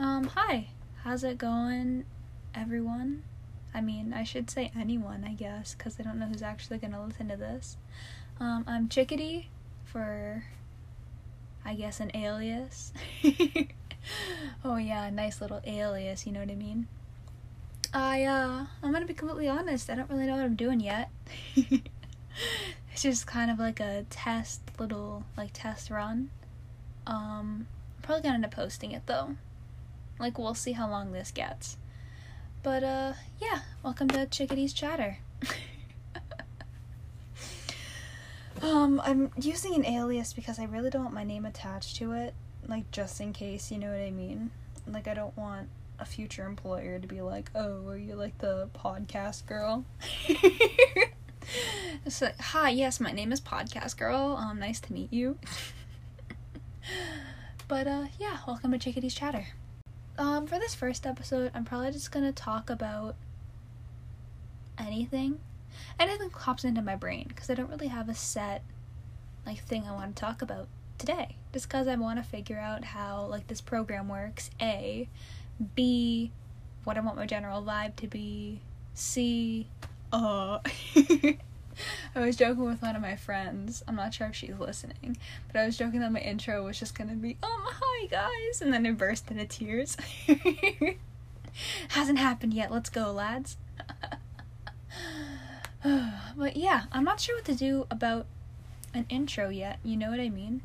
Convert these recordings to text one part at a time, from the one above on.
Um, hi. How's it going, everyone? I mean, I should say anyone, I guess, because I don't know who's actually going to listen to this. Um, I'm Chickadee for, I guess, an alias. oh, yeah, nice little alias, you know what I mean? I, uh, I'm gonna be completely honest, I don't really know what I'm doing yet. it's just kind of like a test, little, like, test run. Um, I'm probably gonna end up posting it though. Like, we'll see how long this gets. But, uh, yeah, welcome to Chickadee's Chatter. um, I'm using an alias because I really don't want my name attached to it. Like, just in case, you know what I mean? Like, I don't want a future employer to be like, oh, are you like the podcast girl? it's like, hi, yes, my name is Podcast Girl. Um, nice to meet you. but uh, yeah, welcome to Chickadee's Chatter. Um, for this first episode, I'm probably just gonna talk about anything, anything pops into my brain because I don't really have a set like thing I want to talk about today. Just because I want to figure out how like this program works. A, B, what I want my general vibe to be. C, uh. I was joking with one of my friends. I'm not sure if she's listening, but I was joking that my intro was just gonna be, um, hi guys, and then it burst into tears. Hasn't happened yet. Let's go, lads. but yeah, I'm not sure what to do about an intro yet. You know what I mean?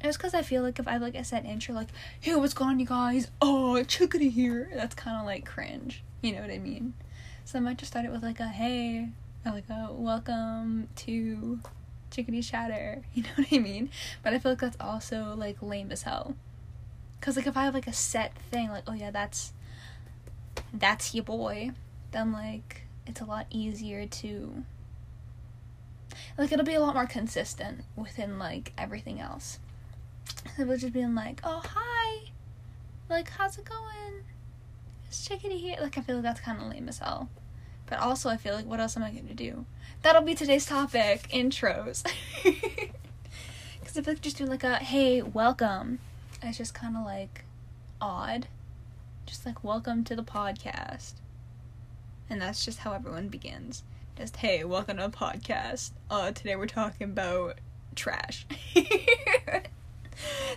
It's because I feel like if I like I said intro like, hey, what's going on, you guys? Oh, chickadee here. That's kind of like cringe. You know what I mean? So I might just start it with like a hey, like a welcome to chickadee chatter. You know what I mean? But I feel like that's also like lame as hell. Cause like if I have like a set thing, like oh yeah, that's that's your boy, then like it's a lot easier to like it'll be a lot more consistent within like everything else. It was just being like, oh hi, like how's it going? Is Chickadee here? Like I feel like that's kind of lame as hell. But also I feel like what else am I going to do? That'll be today's topic: intros. Because I just do like a hey welcome, it's just kind of like odd. Just like welcome to the podcast, and that's just how everyone begins. Just hey welcome to the podcast. Uh, today we're talking about trash.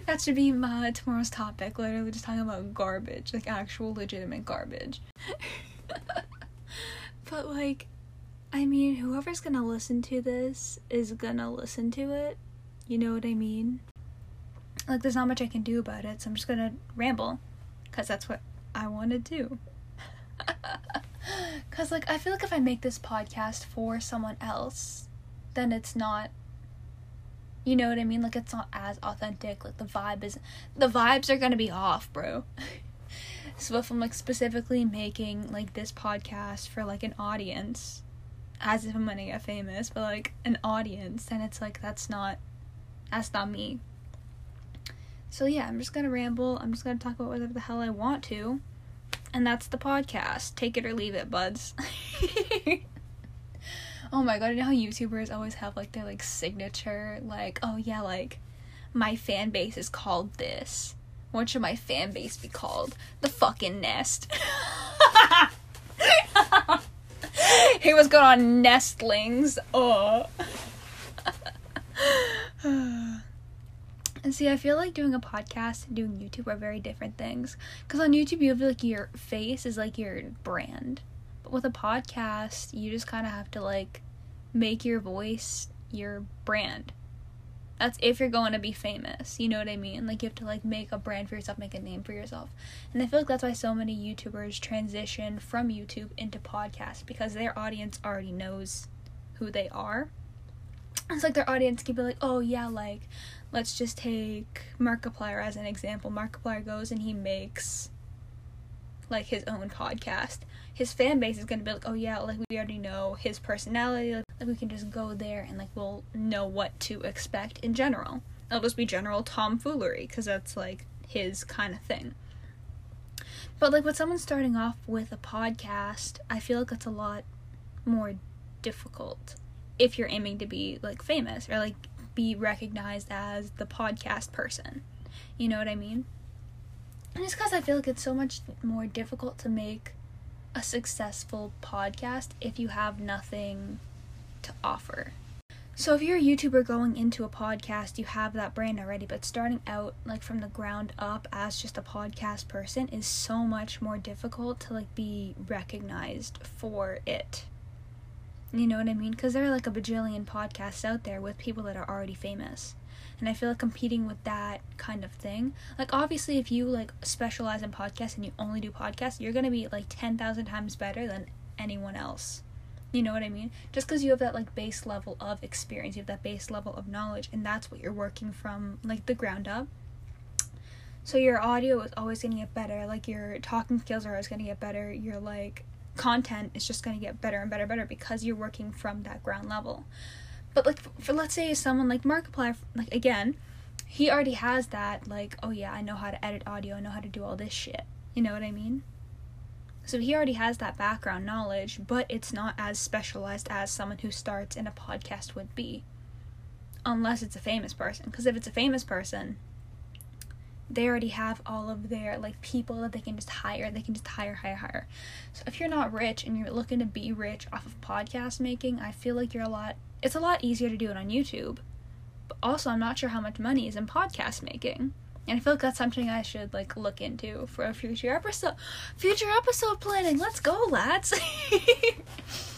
that should be my tomorrow's topic. Literally just talking about garbage, like actual legitimate garbage. but like, I mean, whoever's gonna listen to this is gonna listen to it. You know what I mean? Like, there's not much I can do about it, so I'm just gonna ramble, cause that's what I want to do. Cause like I feel like if I make this podcast for someone else, then it's not you know what I mean? Like it's not as authentic. Like the vibe is the vibes are gonna be off, bro. so if I'm like specifically making like this podcast for like an audience, as if I'm gonna get famous, but like an audience, then it's like that's not that's not me. So yeah, I'm just gonna ramble. I'm just gonna talk about whatever the hell I want to. And that's the podcast. Take it or leave it, buds. oh my god, you know how YouTubers always have like their like signature, like, oh yeah, like my fan base is called this. What should my fan base be called? The fucking nest. he was going on nestlings. Oh. and see, I feel like doing a podcast and doing YouTube are very different things. Because on YouTube, you have like your face is like your brand. But with a podcast, you just kind of have to like make your voice your brand. That's if you're going to be famous. You know what I mean? Like you have to like make a brand for yourself, make a name for yourself. And I feel like that's why so many YouTubers transition from YouTube into podcasts because their audience already knows who they are. It's like their audience can be like, "Oh yeah, like let's just take Markiplier as an example. Markiplier goes and he makes like his own podcast. His fan base is gonna be like, oh yeah, like we already know his personality. Like, like we can just go there and like we'll know what to expect in general. It'll just be general tomfoolery because that's like his kind of thing. But like with someone starting off with a podcast, I feel like it's a lot more difficult if you're aiming to be like famous or like be recognized as the podcast person. You know what I mean? And it's because I feel like it's so much more difficult to make a successful podcast if you have nothing to offer. So if you're a YouTuber going into a podcast, you have that brand already, but starting out like from the ground up as just a podcast person is so much more difficult to like be recognized for it. You know what I mean? Because there are like a bajillion podcasts out there with people that are already famous. And I feel like competing with that kind of thing. Like obviously if you like specialize in podcasts and you only do podcasts, you're going to be like 10,000 times better than anyone else. You know what I mean? Just because you have that like base level of experience, you have that base level of knowledge, and that's what you're working from like the ground up. So your audio is always gonna get better. Like your talking skills are always gonna get better. Your like content is just gonna get better and better and better because you're working from that ground level. But like for, for let's say someone like Markiplier, like again, he already has that like oh yeah I know how to edit audio, I know how to do all this shit. You know what I mean? So he already has that background knowledge, but it's not as specialized as someone who starts in a podcast would be. Unless it's a famous person. Because if it's a famous person, they already have all of their like people that they can just hire. They can just hire, hire, hire. So if you're not rich and you're looking to be rich off of podcast making, I feel like you're a lot it's a lot easier to do it on YouTube. But also I'm not sure how much money is in podcast making. And I feel like that's something I should like look into for a future episode. Future episode planning. Let's go, lads.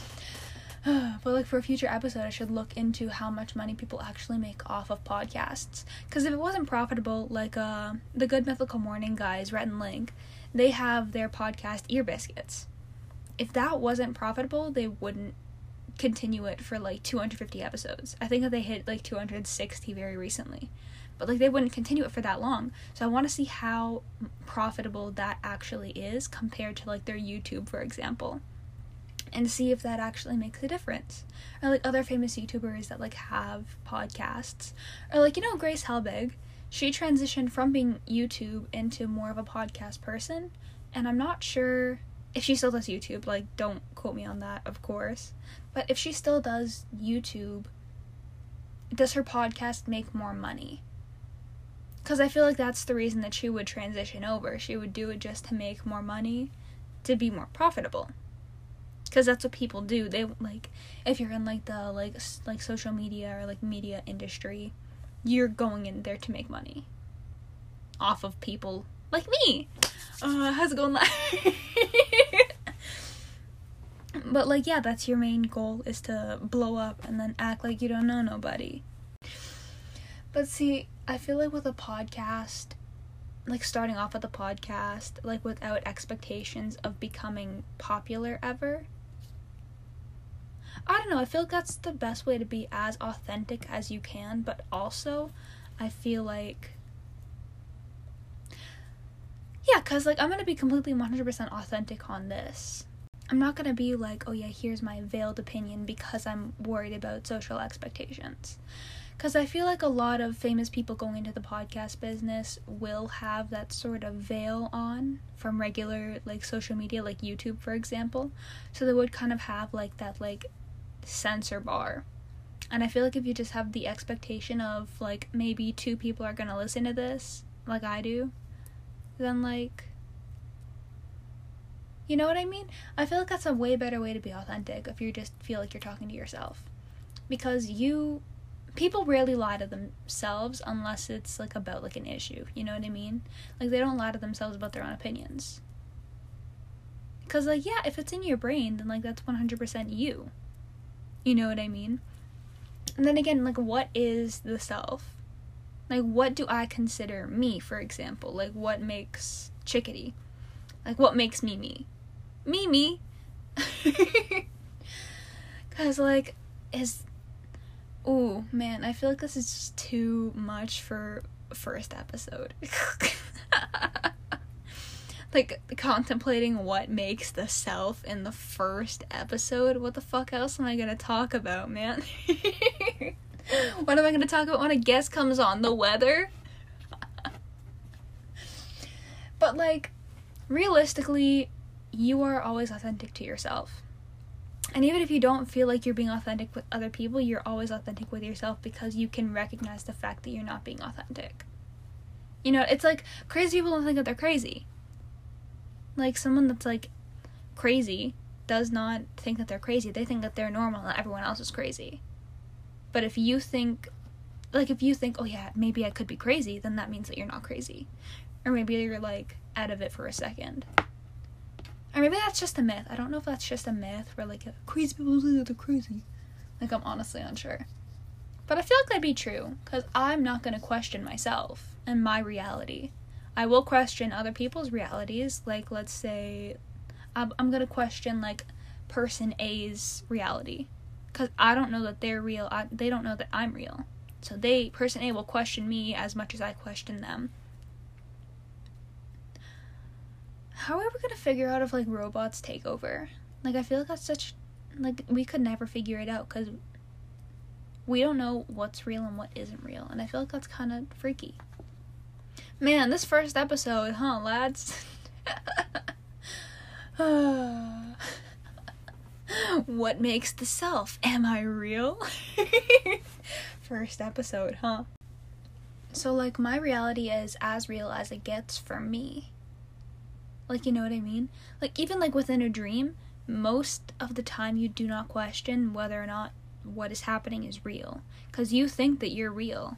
but like for a future episode, I should look into how much money people actually make off of podcasts. Because if it wasn't profitable, like uh, the Good Mythical Morning guys, Rhett and Link, they have their podcast Ear Biscuits. If that wasn't profitable, they wouldn't continue it for like 250 episodes. I think that they hit like 260 very recently but like they wouldn't continue it for that long. So I want to see how profitable that actually is compared to like their YouTube, for example, and see if that actually makes a difference. Or like other famous YouTubers that like have podcasts, or like you know Grace Helbig, she transitioned from being YouTube into more of a podcast person, and I'm not sure if she still does YouTube. Like don't quote me on that, of course, but if she still does YouTube. Does her podcast make more money? Because I feel like that's the reason that she would transition over. She would do it just to make more money, to be more profitable. Because that's what people do. They like if you're in like the like like social media or like media industry, you're going in there to make money off of people like me. Uh, how's it going? Like But like yeah, that's your main goal is to blow up and then act like you don't know nobody. But see, I feel like with a podcast, like starting off with a podcast, like without expectations of becoming popular ever. I don't know, I feel like that's the best way to be as authentic as you can, but also I feel like yeah, cuz like I'm going to be completely 100% authentic on this. I'm not going to be like, "Oh yeah, here's my veiled opinion because I'm worried about social expectations." Because I feel like a lot of famous people going into the podcast business will have that sort of veil on from regular like social media like YouTube for example so they would kind of have like that like censor bar and I feel like if you just have the expectation of like maybe two people are to listen to this like I do then like you know what I mean? I feel like that's a way better way to be authentic if you just feel like you're talking to yourself. Because you people rarely lie to themselves unless it's like about like an issue you know what i mean? Like they don't lie to themselves about their own opinions. Because like yeah if it's in your brain then like that's 100% you. You know what i mean? And then again like what is the self? Like what do i consider me for example? Like what makes chickadee? Like what makes me me? Me me. Because like is Oh man, I feel like this is just too much for first episode. like contemplating what makes the self in the first episode. What the fuck else am I gonna talk about, man? what am I gonna talk about when a guest comes on? The weather? but like realistically, you are always authentic to yourself. And even if you don't feel like you're being authentic with other people, you're always authentic with yourself because you can recognize the fact that you're not being authentic. You know, it's like crazy people don't think that they're crazy. Like someone that's like crazy does not think that they're crazy. They think that they're normal and everyone else is crazy. But if you think like if you think, "Oh yeah, maybe I could be crazy," then that means that you're not crazy. Or maybe you're like out of it for a second. Or maybe that's just a myth. I don't know if that's just a myth where like crazy people that they're crazy. Like I'm honestly unsure. But I feel like that'd be true because I'm not going to question myself and my reality. I will question other people's realities. Like, let's say, I'm, I'm going to question, like, person A's reality because I don't know that they're real. I, they don't know that I'm real. So, they, person A, will question me as much as I question them. How are we to figure out if, like, robots take over? Like, I feel like that's such. Like, we could never figure it out because we don't know what's real and what isn't real, and I feel like that's kind of freaky. Man, this first episode, huh, lads? what makes the self? Am I real? first episode, huh? So, like, my reality is as real as it gets for me. Like, you know what I mean? Like, even like within a dream, most of the time you do not question whether or not what is happening is real. Because you think that you're real.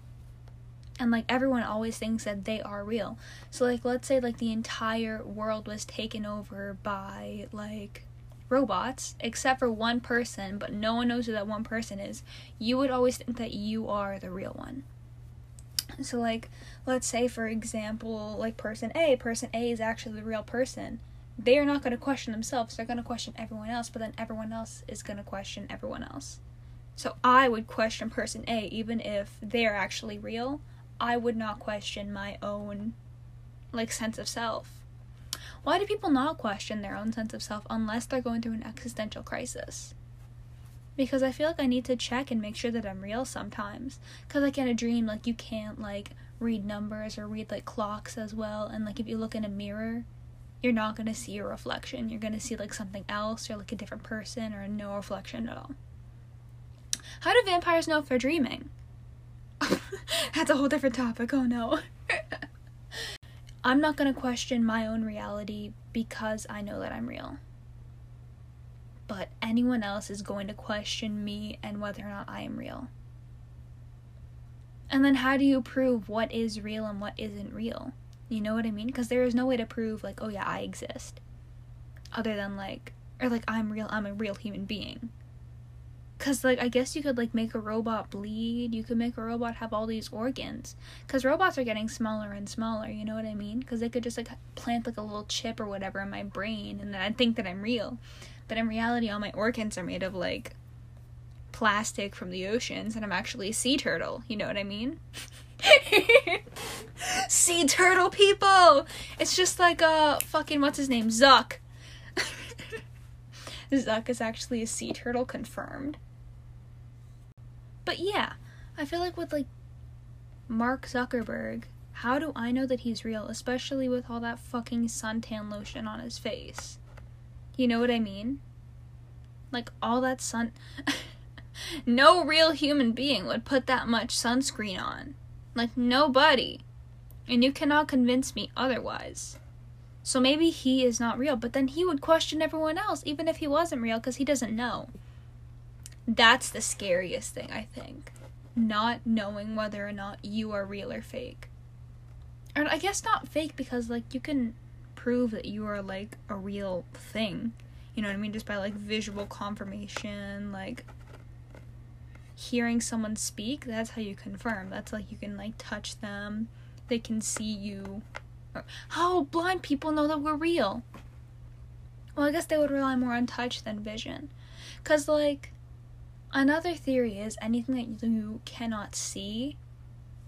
And like everyone always thinks that they are real. So like let's say like the entire world was taken over by like robots except for one person but no one knows who that one person is you would always think that you are the real one. So like let's say for example like person a person a is actually the real person they are not going to question themselves they're going to question everyone else but then everyone else is going to question everyone else so I would question person A even if they're actually real. I would not question my own like sense of self. Why do people not question their own sense of self unless they're going through an existential crisis? Because I feel like I need to check and make sure that I'm real sometimes. Cuz like in a dream like you can't like read numbers or read like clocks as well and like if you look in a mirror you're not going to see a reflection. You're going to see like something else or like a different person or no reflection at all. How do vampires know if they're dreaming? That's a whole different topic. Oh no. I'm not going to question my own reality because I know that I'm real. But anyone else is going to question me and whether or not I am real. And then how do you prove what is real and what isn't real? You know what I mean? Because there is no way to prove, like, oh yeah, I exist. Other than, like, or like, I'm real, I'm a real human being. Cause like I guess you could like make a robot bleed. You could make a robot have all these organs. Cause robots are getting smaller and smaller. You know what I mean? Cause they could just like plant like a little chip or whatever in my brain, and then I think that I'm real. But in reality, all my organs are made of like plastic from the oceans, and I'm actually a sea turtle. You know what I mean? sea turtle people. It's just like uh fucking what's his name Zuck. Zuck is actually a sea turtle confirmed. But yeah, I feel like with like Mark Zuckerberg, how do I know that he's real, especially with all that fucking suntan lotion on his face? You know what I mean? Like all that sun No real human being would put that much sunscreen on. Like nobody. And you cannot convince me otherwise. So maybe he is not real, but then he would question everyone else even if he wasn't real because he doesn't know. That's the scariest thing, I think. Not knowing whether or not you are real or fake. And I guess not fake because, like, you can prove that you are, like, a real thing. You know what I mean? Just by, like, visual confirmation, like, hearing someone speak, that's how you confirm. That's like you can, like, touch them, they can see you. How blind people know that we're real? Well, I guess they would rely more on touch than vision. Because, like, Another theory is anything that you cannot see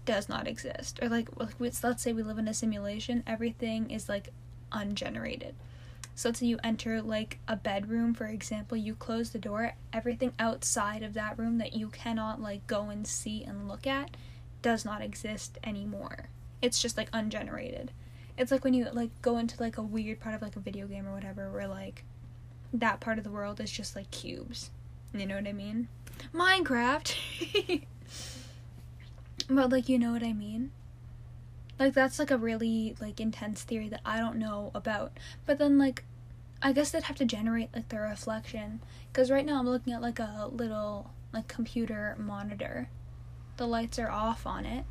does not exist. Or like let's say we live in a simulation, everything is like ungenerated. So let's say you enter like a bedroom, for example, you close the door, everything outside of that room that you cannot like go and see and look at does not exist anymore. It's just like ungenerated. It's like when you like go into like a weird part of like a video game or whatever where like that part of the world is just like cubes you know what I mean? Minecraft. but like you know what I mean? Like that's like a really like intense theory that I don't know about. But then like I guess they'd have to generate like the reflection cuz right now I'm looking at like a little like computer monitor. The lights are off on it,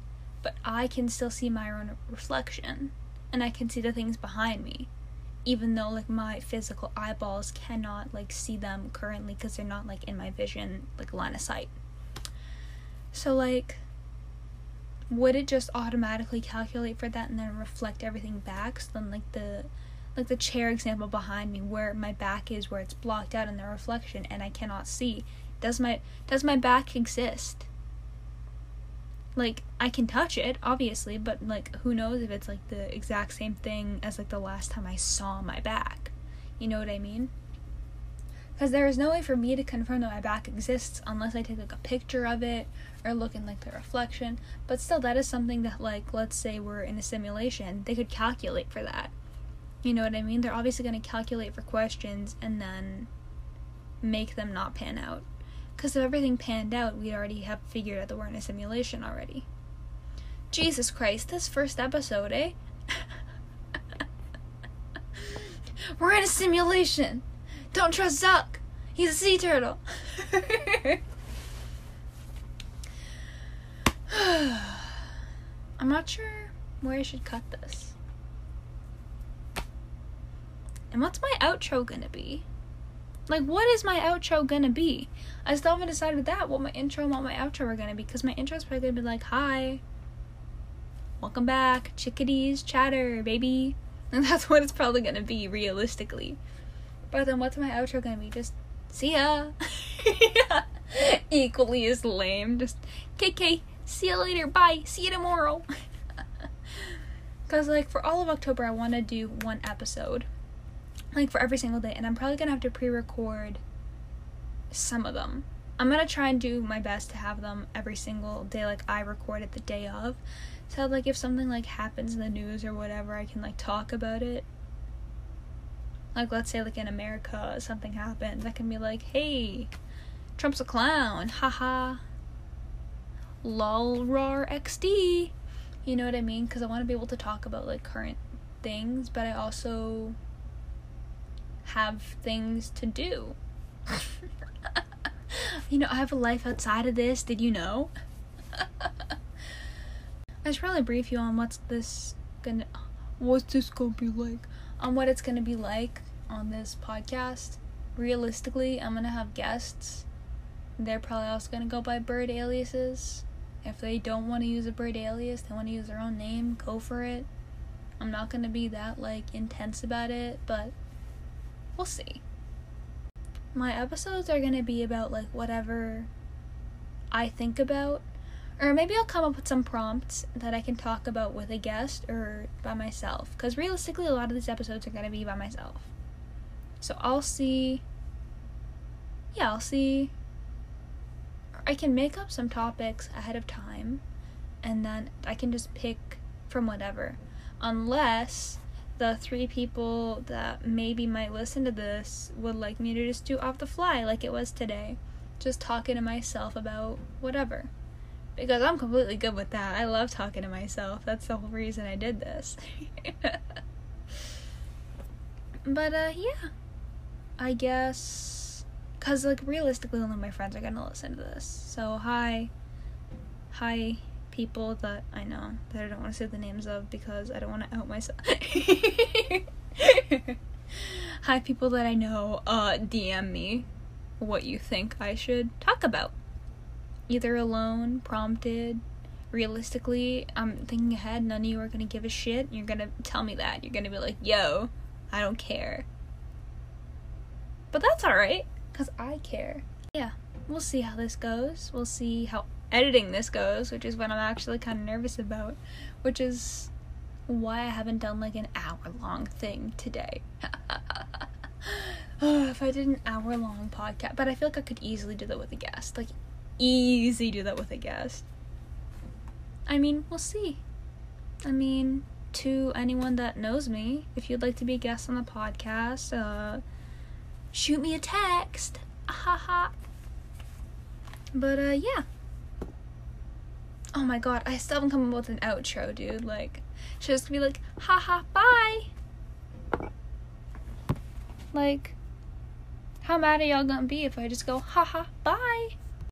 but I can still see my own reflection and I can see the things behind me even though like my physical eyeballs cannot like see them currently because they're not like in my vision like line of sight so like would it just automatically calculate for that and then reflect everything back so then like the like the chair example behind me where my back is where it's blocked out in the reflection and i cannot see does my does my back exist like I can touch it obviously, but like who knows if it's like the exact same thing as like the last time I saw my back. You know what I mean? Cuz there is no way for me to confirm that my back exists unless I take like a picture of it or look in like the reflection. But still that is something that like let's say we're in a simulation, they could calculate for that. You know what I mean? They're obviously going to calculate for questions and then make them not pan out. Because if everything panned out, we'd already have figured out that we're in a simulation already. Jesus Christ, this first episode, eh? we're in a simulation. Don't trust Zuck. He's a sea turtle. I'm not sure where I should cut this. And what's my outro gonna be? Like, what is my outro gonna be? I still haven't decided that what my intro and what my outro are gonna be because my intro is probably gonna be like, "Hi, welcome back, chickadees, chatter, baby," and that's what it's probably gonna be realistically. But then, what's my outro gonna be? Just see ya. Equally as lame. Just KK. See you later. Bye. See you tomorrow. Cause like for all of October, I want to do one episode like for every single day and i'm probably gonna have to pre-record some of them i'm gonna try and do my best to have them every single day like i record it the day of so like if something like happens in the news or whatever i can like talk about it like let's say like in america something happens i can be like hey trump's a clown haha lol rar xd you know what i mean because i want to be able to talk about like current things but i also have things to do. you know, I have a life outside of this. Did you know? I should probably brief you on what's this gonna what's this gonna be like on what it's gonna be like on this podcast. Realistically, I'm gonna have guests. They're probably also gonna go by bird aliases. If they don't want to use a bird alias, they want to use their own name, go for it. I'm not gonna be that like intense about it, but we'll see. My episodes are going to be about like whatever I think about or maybe I'll come up with some prompts that I can talk about with a guest or by myself cuz realistically a lot of these episodes are going to be by myself. So I'll see yeah, I'll see I can make up some topics ahead of time and then I can just pick from whatever. Unless the three people that maybe might listen to this would like me to just do off the fly like it was today. Just talking to myself about whatever. Because I'm completely good with that. I love talking to myself. That's the whole reason I did this. but uh yeah. I guess cuz like realistically only my friends are going to listen to this. So hi. Hi people that I know that I don't want to say the names of because I don't want to out myself. Hi, people that I know, uh, DM me what you think I should talk about. Either alone, prompted, realistically, I'm thinking ahead, none of you are gonna give a shit. You're gonna tell me that. You're gonna be like, yo, I don't care. But that's alright, because I care. Yeah, we'll see how this goes. We'll see how editing this goes, which is what I'm actually kind of nervous about, which is why I haven't done like an hour long thing today. if I did an hour long podcast, but I feel like I could easily do that with a guest. Like, easy do that with a guest. I mean, we'll see. I mean, to anyone that knows me, if you'd like to be a guest on the podcast, uh, shoot me a text. Haha. but uh, yeah. Oh my god, I still haven't come up with an outro, dude. Like, She's just be like, haha, bye. Like, how mad are y'all gonna be if I just go, haha, bye?